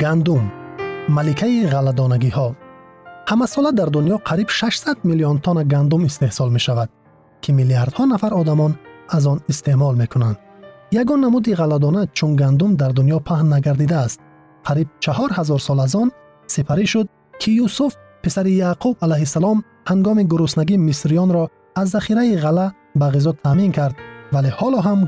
گندم ملکه غلدانگی ها همه ساله در دنیا قریب 600 میلیون تن گندم استحصال می شود که میلیاردها نفر آدمان از آن استعمال می کنند. یگان نمودی غلدانه چون گندم در دنیا پهن نگردیده است. قریب چهار هزار سال از آن سپری شد که یوسف پسر یعقوب علیه السلام هنگام گرسنگی مصریان را از ذخیره غله به غذا تامین کرد ولی حالا هم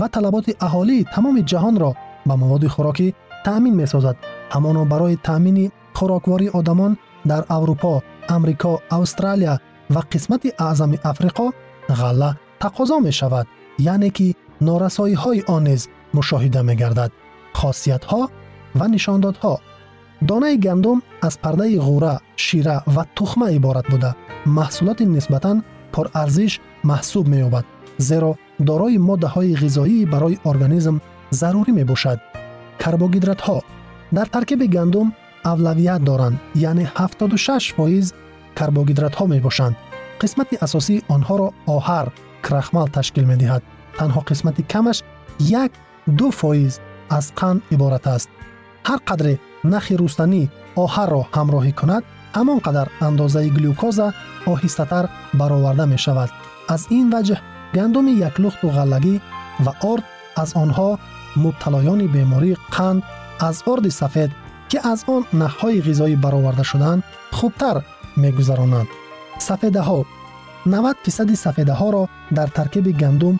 ва талаботи аҳолии тамоми ҷаҳонро ба маводи хӯрокӣ таъмин месозад. Ҳамоно барои таъмини хӯроквории одамон дар аврупо амрико австралия ва қисмати аъзами африқо ғалла тақозо мешавад яъне ки норасоиҳои он низ мушоҳида мегардад. Хосиятҳо ва нишондодҳо. Донаи гандум аз пардаи ғӯра шира ва тухма иборат буда. Маҳсулоти нисбатан порарзиш маҳсуб меёбад зеро می دارای ماده های غذایی برای ارگانیسم ضروری می باشد. کربوهیدرات ها در ترکیب گندم اولویت دارند یعنی 76 فایز کربوهیدرات ها می باشند. قسمت اساسی آنها را آهر کرخمال تشکیل می دهد. تنها قسمت کمش یک دو فایز از قند عبارت است. هر قدر نخی روستنی آهر را همراهی کند همان قدر اندازه گلوکوز آهسته‌تر می گندم یک لخت و غلگی و آرد از آنها مبتلایان بیماری قند از ارد سفید که از آن نخهای غذایی برآورده شدند خوبتر میگذرانند سفیده ها 90 فیصد سفیده ها را در ترکیب گندم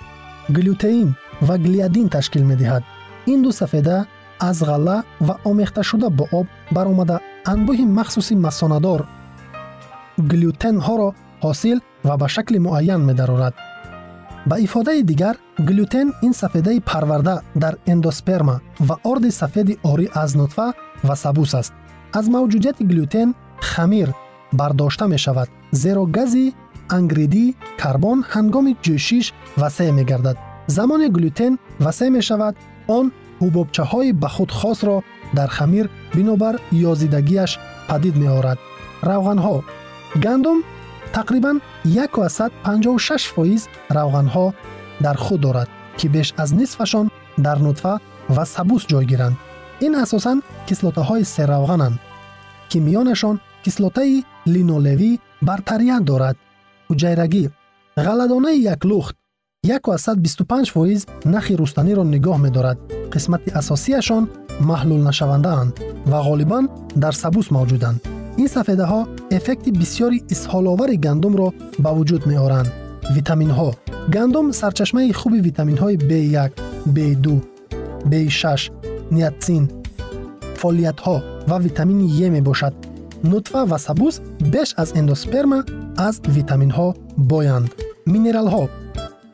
گلوتئین و گلیادین تشکیل می دهد. این دو سفیده از غله و آمیخته شده با آب برآمده. انبوه مخصوصی مساندار گلوتن ها را ба ифодаи дигар глютен ин сафедаи парварда дар эндосперма ва орди сафеди орӣ аз нутфа ва сабус аст. Аз мавҷудияти глютен хамир бардошта мешавад зеро гази ангридӣ карбон ҳангоми ҷӯшиш васеъ мегардад. Замоне глютен васеъ мешавад он ҳубобчаҳои ба худ хосро дар хамир бинобар ёзидагиаш падид меорад. Равғанҳо. Гандум тақрибан 156 фоиз равғанҳо дар худ дорад ки беш аз нисфашон дар нутфа ва сабус ҷойгиранд ин асосан кислотаҳои серавғананд ки миёнашон кислотаи линолевӣ бартарият дорад. Ҳуҷайрагӣ ғаладонаи яклухт 125 фоиз нахи рустаниро нигоҳ медорад. Қисмати асосияшон маҳлулнашавандаанд ва ғолибан дар сабус мавҷуданд ин сафедаҳо эффекти бисёри исҳоловари гандумро ба вуҷуд меоранд. Витаминҳо. Гандум сарчашмаи хуби витаминҳои b1 b2 b6 ниатсин фолиятҳо ва витамини е мебошад. Нутфа ва сабуз беш аз эндосперма аз витаминҳо боянд. Минералҳо.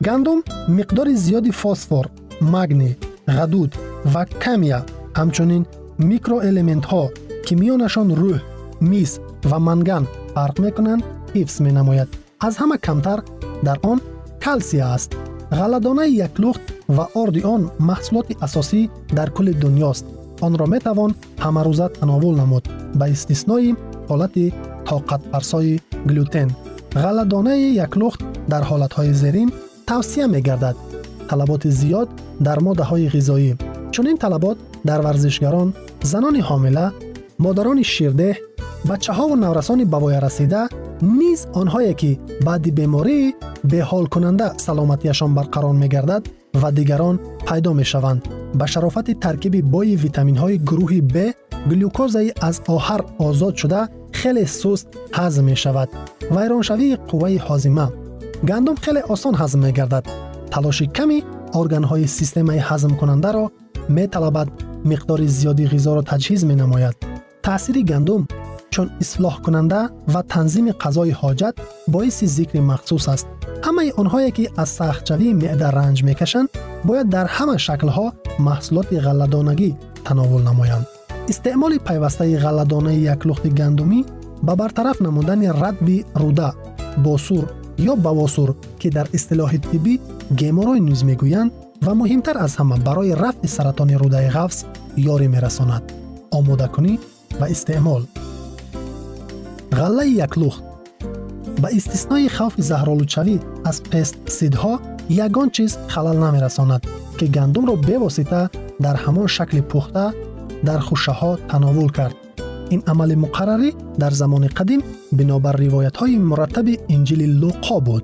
Гандум миқдори зиёди фосфор магний ғадуд ва камия ҳамчунин микроэлементҳо ки миёнашон рӯҳ میس و منگن فرق می‌کنند حفظ می نماید. از همه کمتر در آن کلسی است. غلدانه یک لخت و آرد آن محصولات اساسی در کل دنیاست. آن را می توان همه روزه تناول نمود به استثنای حالت طاقت فرسای گلوتن. غلدانه یک لخت در حالت های زیرین توصیه бачаҳову наврасони бавоярасида низ онҳое ки баъди бемории беҳолкунанда саломатиашон барқарор мегардад ва дигарон пайдо мешаванд. Ба шарофати таркиби бои витаминҳои гурӯҳи б глюкозаи аз оҳар озод шуда хеле суст ҳазм мешавад. Вайроншавии қувваи ҳозима. Гандум хеле осон ҳазм мегардад. Талоши ками органҳои системаи ҳазмкунандаро металабад миқдори зиёди ғизоро таҷҳиз менамояд. Таъсири гандум خیلی سست هضم می شود. ویرانشوی قوه هاضمه گندم خیلی آسان هضم می گردد. تلاش کمی ارگان های سیستم هضم کننده را می طلبد مقدار زیادی غذا را تجهیز می نماید. تأثیر گندم چون اصلاح کننده و تنظیم غذای حاجت باعث ذکر مخصوص است. همه آنهایی که از سختجوی معده رنج می‌کشند باید در همه شکلها محصولات غلهدانگی تناول نمایند. استعمال ғаллаи яклухт ба истиснои хавфи заҳролудшавӣ аз пестсидҳо ягон чиз халал намерасонад ки гандумро бевосита дар ҳамон шакли пухта дар хушаҳо тановул кард. Ин амали муқаррарӣ дар замони қадим бинобар ривоятҳои мураттаби инҷили луқо буд.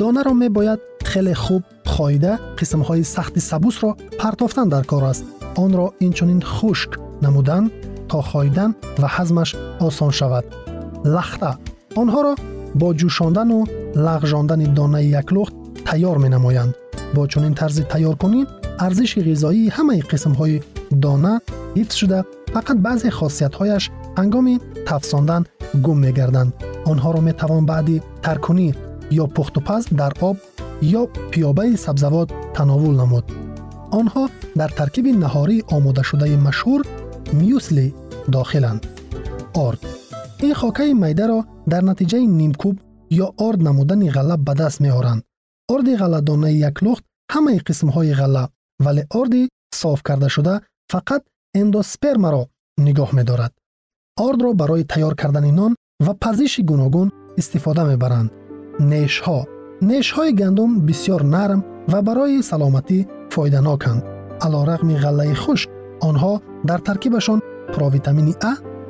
Донаро мебояд хеле хуб хоида қисмҳои сахти сабусро партофтан дар кор аст. Онро инчунин хушк намудан то хоидан ва ҳазмаш осон шавад. پخته در خوشه ها تناول کرد. این عمل مقرری در زمان قدیم بنابر روایت های مرتب انجیل لوقا بود. دانه را می باید خیلی خوب خایده قسم های سخت سبوس را پرتافتن در کار است. آن را اینچنین خشک نمودن تا خایدن و حزمش آسان شود. لخته آنها را با ин хокаи майдаро дар натиҷаи нимкӯб ё орд намудани ғалла ба даст меоранд. орди ғалладонаи яклухт ҳамаи қисмҳои ғалла вале орди соф кардашуда фақат эндоспермаро нигоҳ медорад. ордро барои тайёр кардани нон ва пазиши гуногун истифода мебаранд. нешҳо нешҳои гандум бисёр нарм ва барои саломатӣ фоиданоканд. алорағми ғаллаи хушк онҳо дар таркибашон провитамини а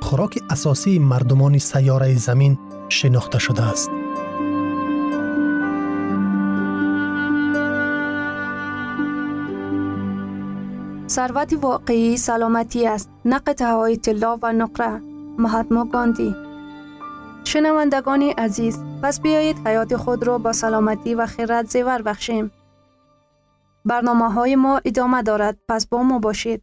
خوراک اساسی مردمان سیاره زمین شناخته شده است. ثروت واقعی سلامتی است. نه های طلا و نقره. مهاتما گاندی. شنوندگان عزیز پس بیایید حیات خود را با سلامتی و خیرت زیور بخشیم. برنامه های ما ادامه دارد. پس با ما باشید.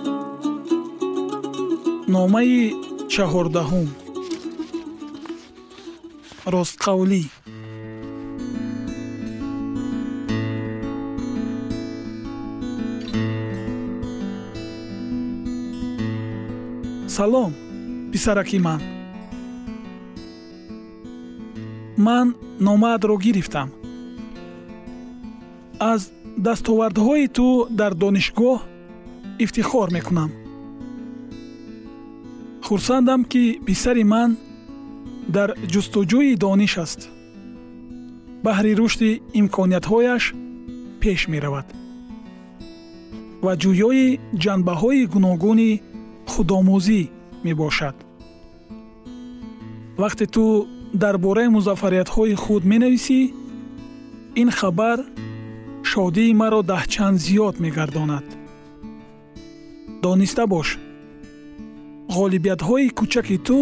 номаи чаҳордаҳум. Ростқавлӣ. Салом писараки ман. Ман номаатро гирифтам. Аз дастовардҳои ту дар донишгоҳ ифтихор мекунам хурсандам ки писари ман дар ҷустуҷӯи дониш аст. Баҳри рушди имкониятҳояш пеш меравад. Ва ҷӯёи ҷанбаҳои гуногуни худомӯзӣ мебошад. Вақте ту дар бораи музаффариятҳои худ менависӣ ин хабар шодии маро даҳчанд зиёд мегардонад. Дониста бош ғолибиятҳои кӯчаки ту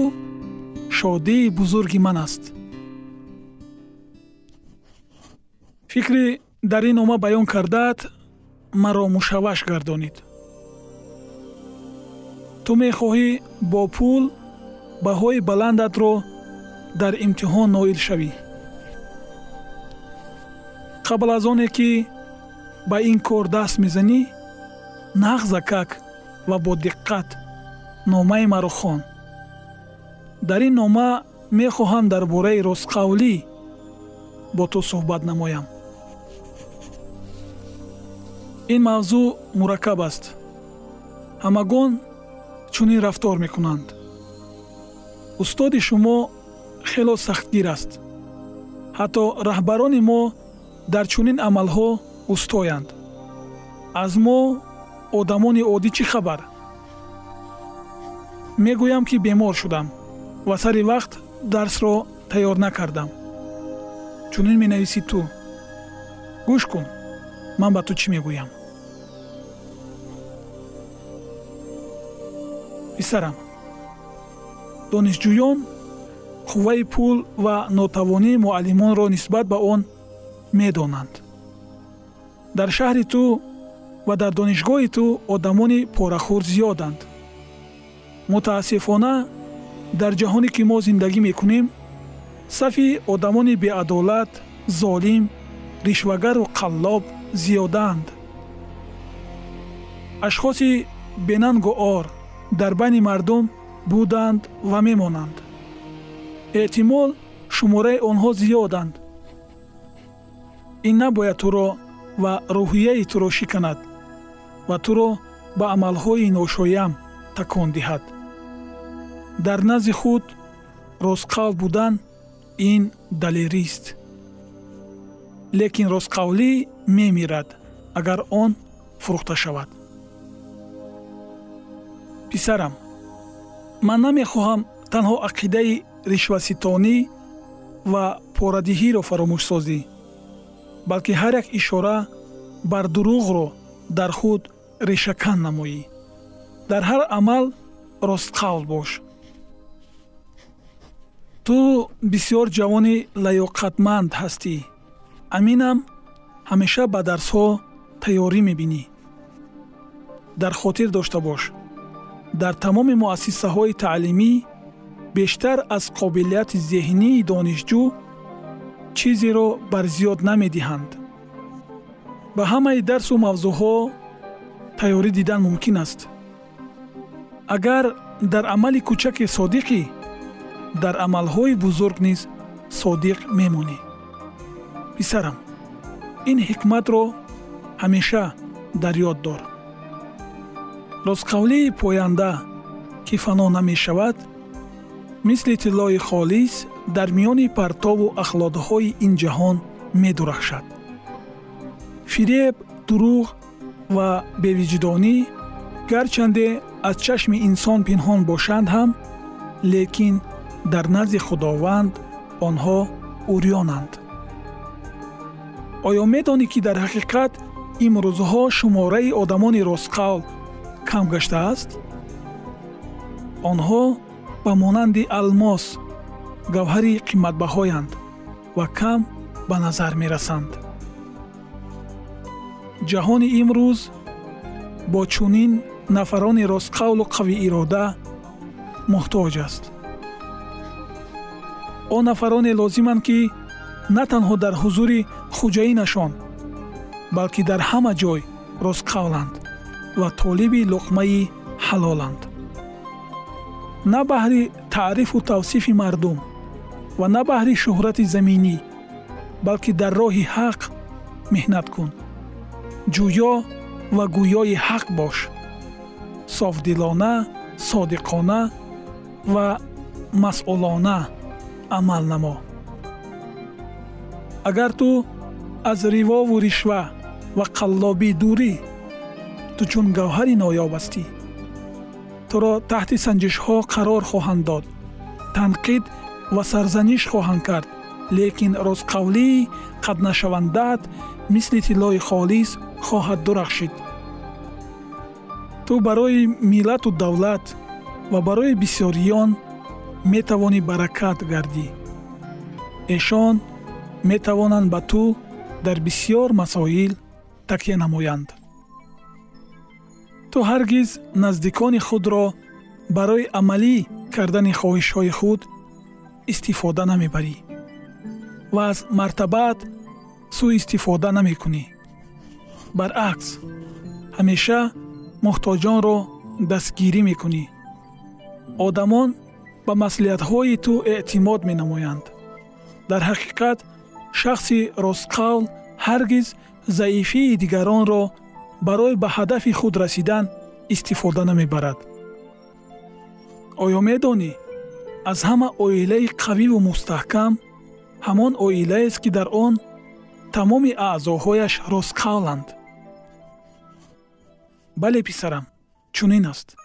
шодии бузурги ман аст. Фикри дар ин нома баён кардаат маро мушавваш гардонид. Ту мехоҳӣ бо пул баҳои баландатро дар имтиҳон ноил шавӣ. Қабл аз оне ки ба ин кор даст мезанӣ нағзакак ва бо диққат номаи маро хон. Дар ин нома мехоҳам дар бораи ростқавлӣ бо ту суҳбат намоям. Ин мавзӯъ мураккаб аст. Ҳамагон чунин рафтор мекунанд. Устоди шумо хело сахтгир аст. Ҳатто раҳбарони мо дар чунин амалҳо устоянд. Аз мо одамони оддӣ чӣ хабар мегӯям ки бемор шудам ва сари вақт дарсро тайёр накардам. Чунин менависӣ ту. Гӯш кун ман ба ту чӣ мегӯям? Писарам донишҷӯён қувваи пул ва нотавонии муаллимонро нисбат ба он медонанд. Дар шаҳри ту ва дар донишгоҳи ту одамони порахӯр зиёданд мутаассифона дар ҷаҳоне ки мо зиндагӣ мекунем сафи одамони беадолат золим ришвагару қаллоб зиёдаанд. Ашхоси бенангу ор дар байни мардум буданд ва мемонанд. Эҳтимол шумораи онҳо зиёданд. Ин набояд туро ва рӯҳияи туро шиканад ва туро ба амалҳои ношоям такон диҳад дар назди худ ростқавл будан ин далерист. Лекин ростқавлӣ мемирад агар он фурӯхта шавад. Писарам ман намехоҳам танҳо ақидаи ришваситонӣ ва порадиҳиро фаромӯшсозӣ балки ҳар як ишора бар дурӯғро дар худ решакан намоӣ. Дар ҳар амал ростқавл бош ту бисьёр ҷавони лаёқатманд ҳастӣ. Аминам ҳамеша ба дарсҳо тайёрӣ мебинӣ. Дар хотир дошта бош. Дар тамоми муассисаҳои таълимӣ бештар аз қобилияти зеҳнии донишҷӯ чизеро барзиёд намедиҳанд. Ба ҳамаи дарсу мавзӯъҳо тайёрӣ дидан мумкин аст. Агар дар амали кӯчаке содиқӣ дар амалҳои бузург низ содиқ мемонӣ. Писарам ин ҳикматро ҳамеша дар ёд дор. Ростқавлии поянда ки фано намешавад мисли тиллои холис дар миёни партову ахлодҳои ин ҷаҳон медурахшад. Фиреб дурӯғ ва бевиҷдонӣ гарчанде аз чашми инсон пинҳон бошанд ҳам лекин дар назди худованд онҳо урёнанд. Оё медонӣ ки дар ҳақиқат имрӯзҳо шумораи одамони ростқавл кам гаштааст? Онҳо ба монанди алмос гавҳари қиматбаҳоянд ва кам ба назар мерасанд. Ҷаҳони имрӯз бо чунин нафарони ростқавлу қавиирода муҳтоҷ аст он нафароне лозиманд ки на танҳо дар ҳузури хуҷаинашон балки дар ҳама ҷой ростқавланд ва толиби луқмаи ҳалоланд. На баҳри таърифу тавсифи мардум ва на баҳри шӯҳрати заминӣ балки дар роҳи ҳақ меҳнат кун. Ҷӯё ва гӯёи ҳақ бош. Софдилона содиқона ва масъулона амал намо агар ту аз ривову ришва ва қаллобӣ дурӣ ту чун гавҳари ноёб ҳастӣ. Туро таҳти санҷишҳо қарор хоҳанд дод танқид ва сарзаниш хоҳанд кард. Лекин ростқавлии қатнашавандаат мисли тиллои холис хоҳад дурахшид. Ту барои миллату давлат ва барои бисёриён метавонӣ баракат гардӣ. Эшон метавонанд ба ту дар бисьёр масоил такя намоянд. Ту ҳаргиз наздикони худро барои амалӣ кардани хоҳишҳои худ истифода намебарӣ ва аз мартабаат сӯистифода намекунӣ. Баръакс ҳамеша муҳтоҷонро дастгирӣ мекунӣ. Одамон ба маслиҳатҳои ту эътимод менамоянд. Дар ҳақиқат шахси ростқавл ҳаргиз заифии дигаронро барои ба ҳадафи худ расидан истифода намебарад. Оё медонӣ аз ҳама оилаи қавиву мустаҳкам ҳамон оилаест ки дар он тамоми аъзоҳояш ростқавланд бале писарам чунин аст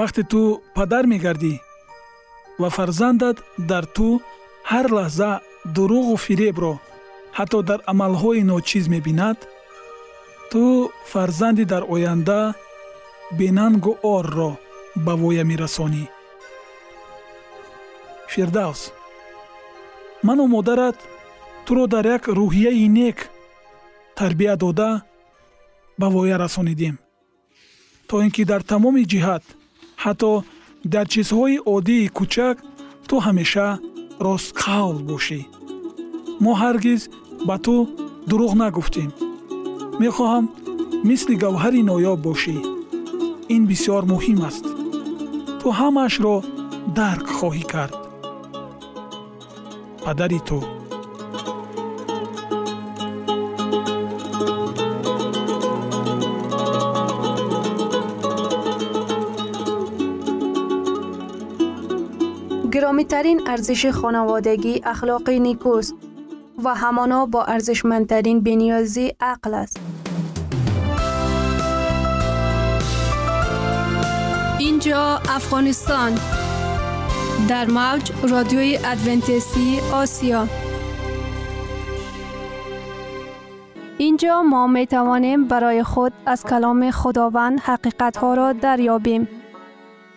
вақте ту падар мегардӣ ва фарзандат дар ту ҳар лаҳза дурӯғу фиребро ҳатто дар амалҳои ночиз мебинад ту фарзанди дар оянда бенангу орро ба воя мерасонӣ. Фирдавс ману модарат туро дар як рӯҳияи нек тарбия дода ба воя расонидем то ин ки дар тамоми ҷиҳат ҳатто дар чизҳои оддии кӯчак ту ҳамеша ростқавл бошӣ. Мо ҳаргиз ба ту дурӯғ нагуфтем. Мехоҳам мисли гавҳари ноёб бошӣ. Ин бисьёр муҳим аст. Ту ҳамаашро дарк хоҳӣ кард. Падари ту گرامیترین ارزش خانوادگی اخلاق نیکوست و همانا با ارزشمندترین بنیازی عقل است. اینجا افغانستان در موج رادیوی ادونتیستی آسیا اینجا ما می توانیم برای خود از کلام خداوند حقیقت ها را دریابیم.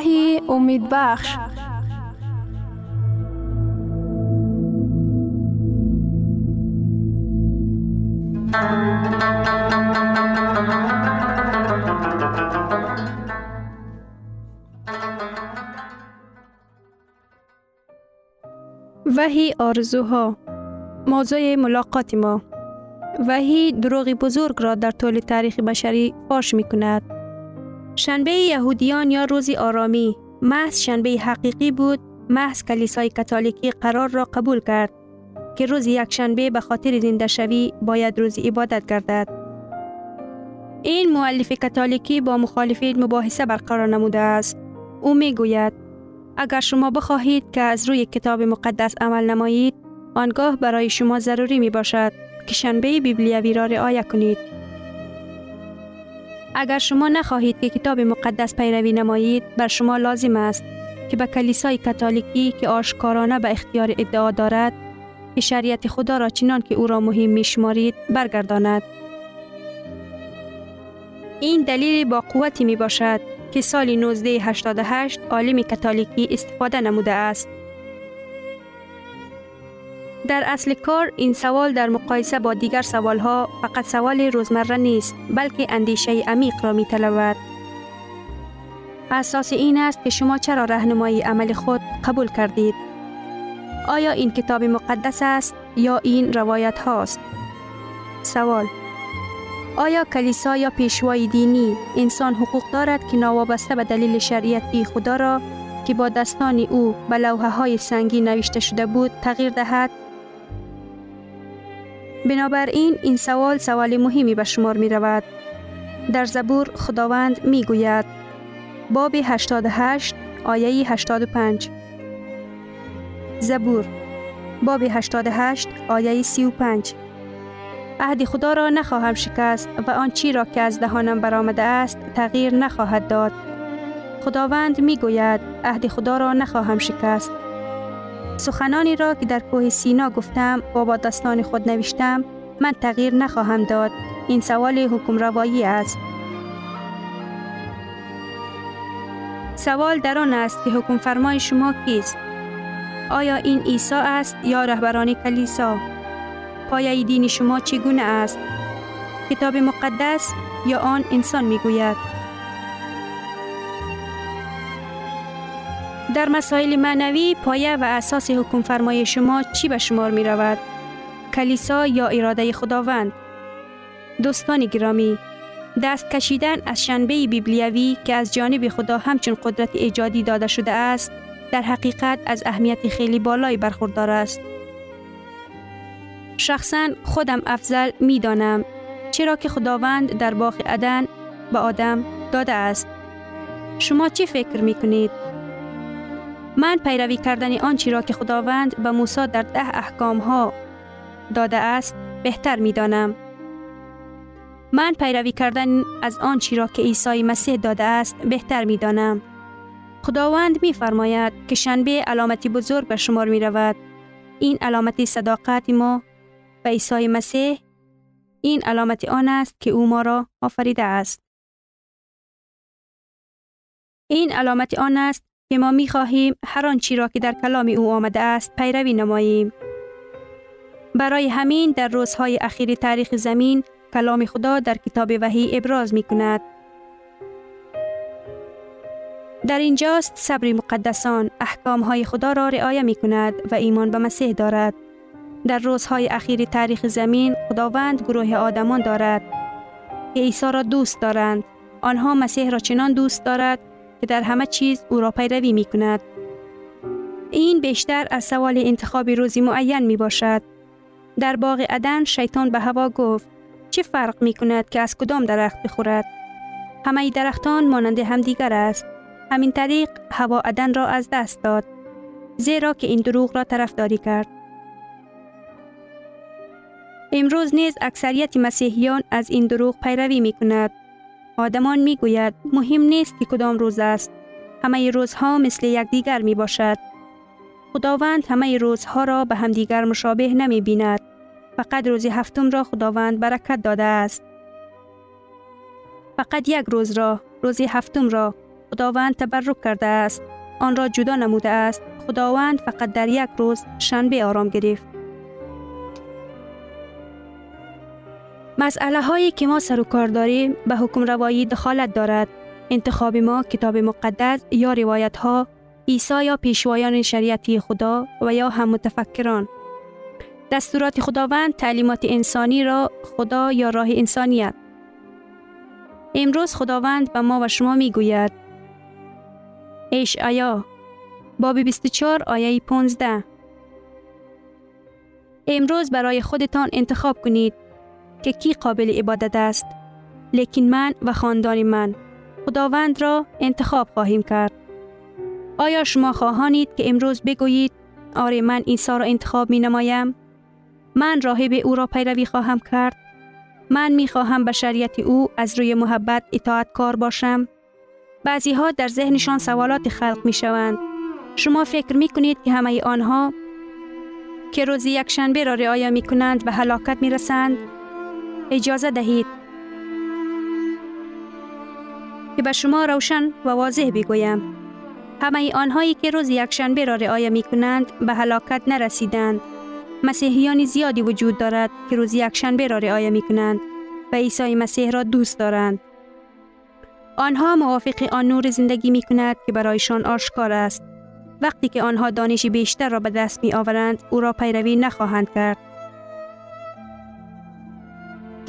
وحی امید بخش. وحی آرزوها. موضوع ملاقات ما. وحی دروغ بزرگ را در طول تاریخ بشری فاش می کند. شنبه یهودیان یا روزی آرامی محض شنبه حقیقی بود محض کلیسای کاتولیکی قرار را قبول کرد که روز یک شنبه به خاطر زنده شوی باید روز عبادت گردد. این مؤلف کاتولیکی با مخالفین مباحثه برقرار نموده است. او می گوید اگر شما بخواهید که از روی کتاب مقدس عمل نمایید آنگاه برای شما ضروری می باشد که شنبه بیبلیوی را رعایت کنید. اگر شما نخواهید که کتاب مقدس پیروی نمایید بر شما لازم است که به کلیسای کاتولیکی که آشکارانه به اختیار ادعا دارد که شریعت خدا را چنان که او را مهم می شمارید برگرداند. این دلیل با قوتی می باشد که سال 1988 عالم کاتولیکی استفاده نموده است. در اصل کار این سوال در مقایسه با دیگر ها فقط سوال روزمره نیست بلکه اندیشه عمیق را می طلبد. اساس این است که شما چرا رهنمایی عمل خود قبول کردید. آیا این کتاب مقدس است یا این روایت هاست؟ سوال آیا کلیسا یا پیشوای دینی انسان حقوق دارد که نوابسته به دلیل شریعتی خدا را که با دستان او به لوحه های سنگی نوشته شده بود تغییر دهد؟ بنابراین این سوال سوال مهمی به شمار می رود. در زبور خداوند می گوید باب 88 آیه 85 زبور باب 88 آیه 35 عهد خدا را نخواهم شکست و آن چی را که از دهانم برآمده است تغییر نخواهد داد. خداوند می گوید عهد خدا را نخواهم شکست. سخنانی را که در کوه سینا گفتم و با دستان خود نوشتم من تغییر نخواهم داد. این سوال حکم روایی است. سوال در آن است که حکم فرمای شما کیست؟ آیا این عیسی است یا رهبران کلیسا؟ پایه دین شما چگونه است؟ کتاب مقدس یا آن انسان می در مسائل معنوی پایه و اساس حکم فرمای شما چی به شمار می رود؟ کلیسا یا اراده خداوند؟ دوستان گرامی، دست کشیدن از شنبه بیبلیوی که از جانب خدا همچون قدرت ایجادی داده شده است، در حقیقت از اهمیت خیلی بالایی برخوردار است. شخصا خودم افضل می دانم چرا که خداوند در باغ عدن به آدم داده است. شما چی فکر می کنید؟ من پیروی کردن آنچه را که خداوند به موسی در ده احکام ها داده است بهتر می دانم. من پیروی کردن از آنچه را که عیسی مسیح داده است بهتر می دانم. خداوند می فرماید که شنبه علامتی بزرگ به شمار می رود. این علامتی صداقت ما به عیسی مسیح این علامت آن است که او ما را آفریده است. این علامت آن است که ما می خواهیم هر آنچی را که در کلام او آمده است پیروی نماییم. برای همین در روزهای اخیر تاریخ زمین کلام خدا در کتاب وحی ابراز می کند. در اینجاست صبر مقدسان احکام های خدا را رعایه می کند و ایمان به مسیح دارد. در روزهای اخیر تاریخ زمین خداوند گروه آدمان دارد که عیسی را دوست دارند. آنها مسیح را چنان دوست دارد که در همه چیز او را پیروی می کند. این بیشتر از سوال انتخاب روزی معین می باشد. در باغ عدن شیطان به هوا گفت چه فرق می کند که از کدام درخت بخورد؟ همه درختان مانند همدیگر است. همین طریق هوا عدن را از دست داد. زیرا که این دروغ را طرفداری کرد. امروز نیز اکثریت مسیحیان از این دروغ پیروی می کند. آدمان می گوید مهم نیست که کدام روز است. همه روزها مثل یکدیگر می باشد. خداوند همه روزها را به همدیگر مشابه نمی بیند. فقط روز هفتم را خداوند برکت داده است. فقط یک روز را، روز هفتم را خداوند تبرک کرده است. آن را جدا نموده است. خداوند فقط در یک روز شنبه آرام گرفت. مسئله هایی که ما سر و کار داریم به حکم روایی دخالت دارد. انتخاب ما کتاب مقدس یا روایت ها عیسی یا پیشوایان شریعتی خدا و یا هم متفکران. دستورات خداوند تعلیمات انسانی را خدا یا راه انسانیت. امروز خداوند به ما و شما می گوید اشعیا باب 24 آیه 15 امروز برای خودتان انتخاب کنید که کی قابل عبادت است. لیکن من و خاندان من خداوند را انتخاب خواهیم کرد. آیا شما خواهانید که امروز بگویید آره من عیسی را انتخاب می نمایم من راهب او را پیروی خواهم کرد. من می خواهم به شریعت او از روی محبت اطاعت کار باشم. بعضی ها در ذهنشان سوالات خلق می شوند شما فکر می کنید که همه آنها که روز یک شنبه را رعایت می کنند به هلاکت می رسند اجازه دهید که به شما روشن و واضح بگویم. همه آنهایی که روز یکشنبه را رعایت می کنند به هلاکت نرسیدند. مسیحیان زیادی وجود دارد که روز یکشنبه را رعایت می کنند و عیسی مسیح را دوست دارند. آنها موافق آن نور زندگی می کند که برایشان آشکار است. وقتی که آنها دانش بیشتر را به دست می آورند او را پیروی نخواهند کرد.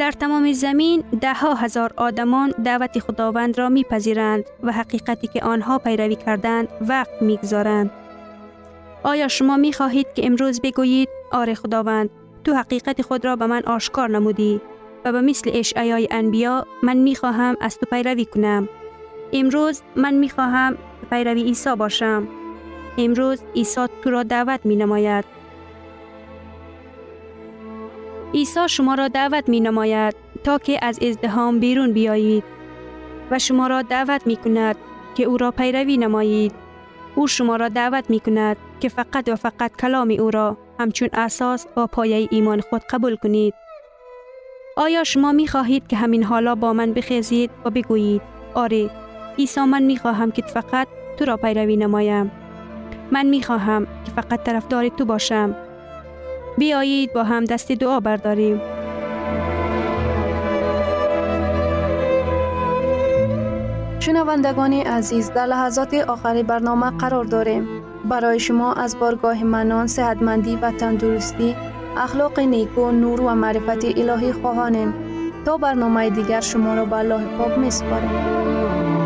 در تمام زمین ده ها هزار آدمان دعوت خداوند را میپذیرند و حقیقتی که آنها پیروی کردند وقت می‌گذارند. آیا شما می خواهید که امروز بگویید آره خداوند تو حقیقت خود را به من آشکار نمودی و به مثل اشعیای انبیا من می خواهم از تو پیروی کنم. امروز من می خواهم پیروی عیسی باشم. امروز عیسی تو را دعوت می نماید. عیسی شما را دعوت می نماید تا که از ازدهام بیرون بیایید و شما را دعوت می کند که او را پیروی نمایید. او شما را دعوت می کند که فقط و فقط کلام او را همچون اساس و پایه ایمان خود قبول کنید. آیا شما می خواهید که همین حالا با من بخیزید و بگویید آره عیسی من می خواهم که فقط تو را پیروی نمایم. من می خواهم که فقط طرفدار تو باشم بیایید با هم دست دعا برداریم. شنوندگان عزیز در لحظات آخری برنامه قرار داریم. برای شما از بارگاه منان، صحتمندی و تندرستی، اخلاق نیکو، نور و معرفت الهی خواهانیم. تا برنامه دیگر شما را به الله پاک می سپاریم.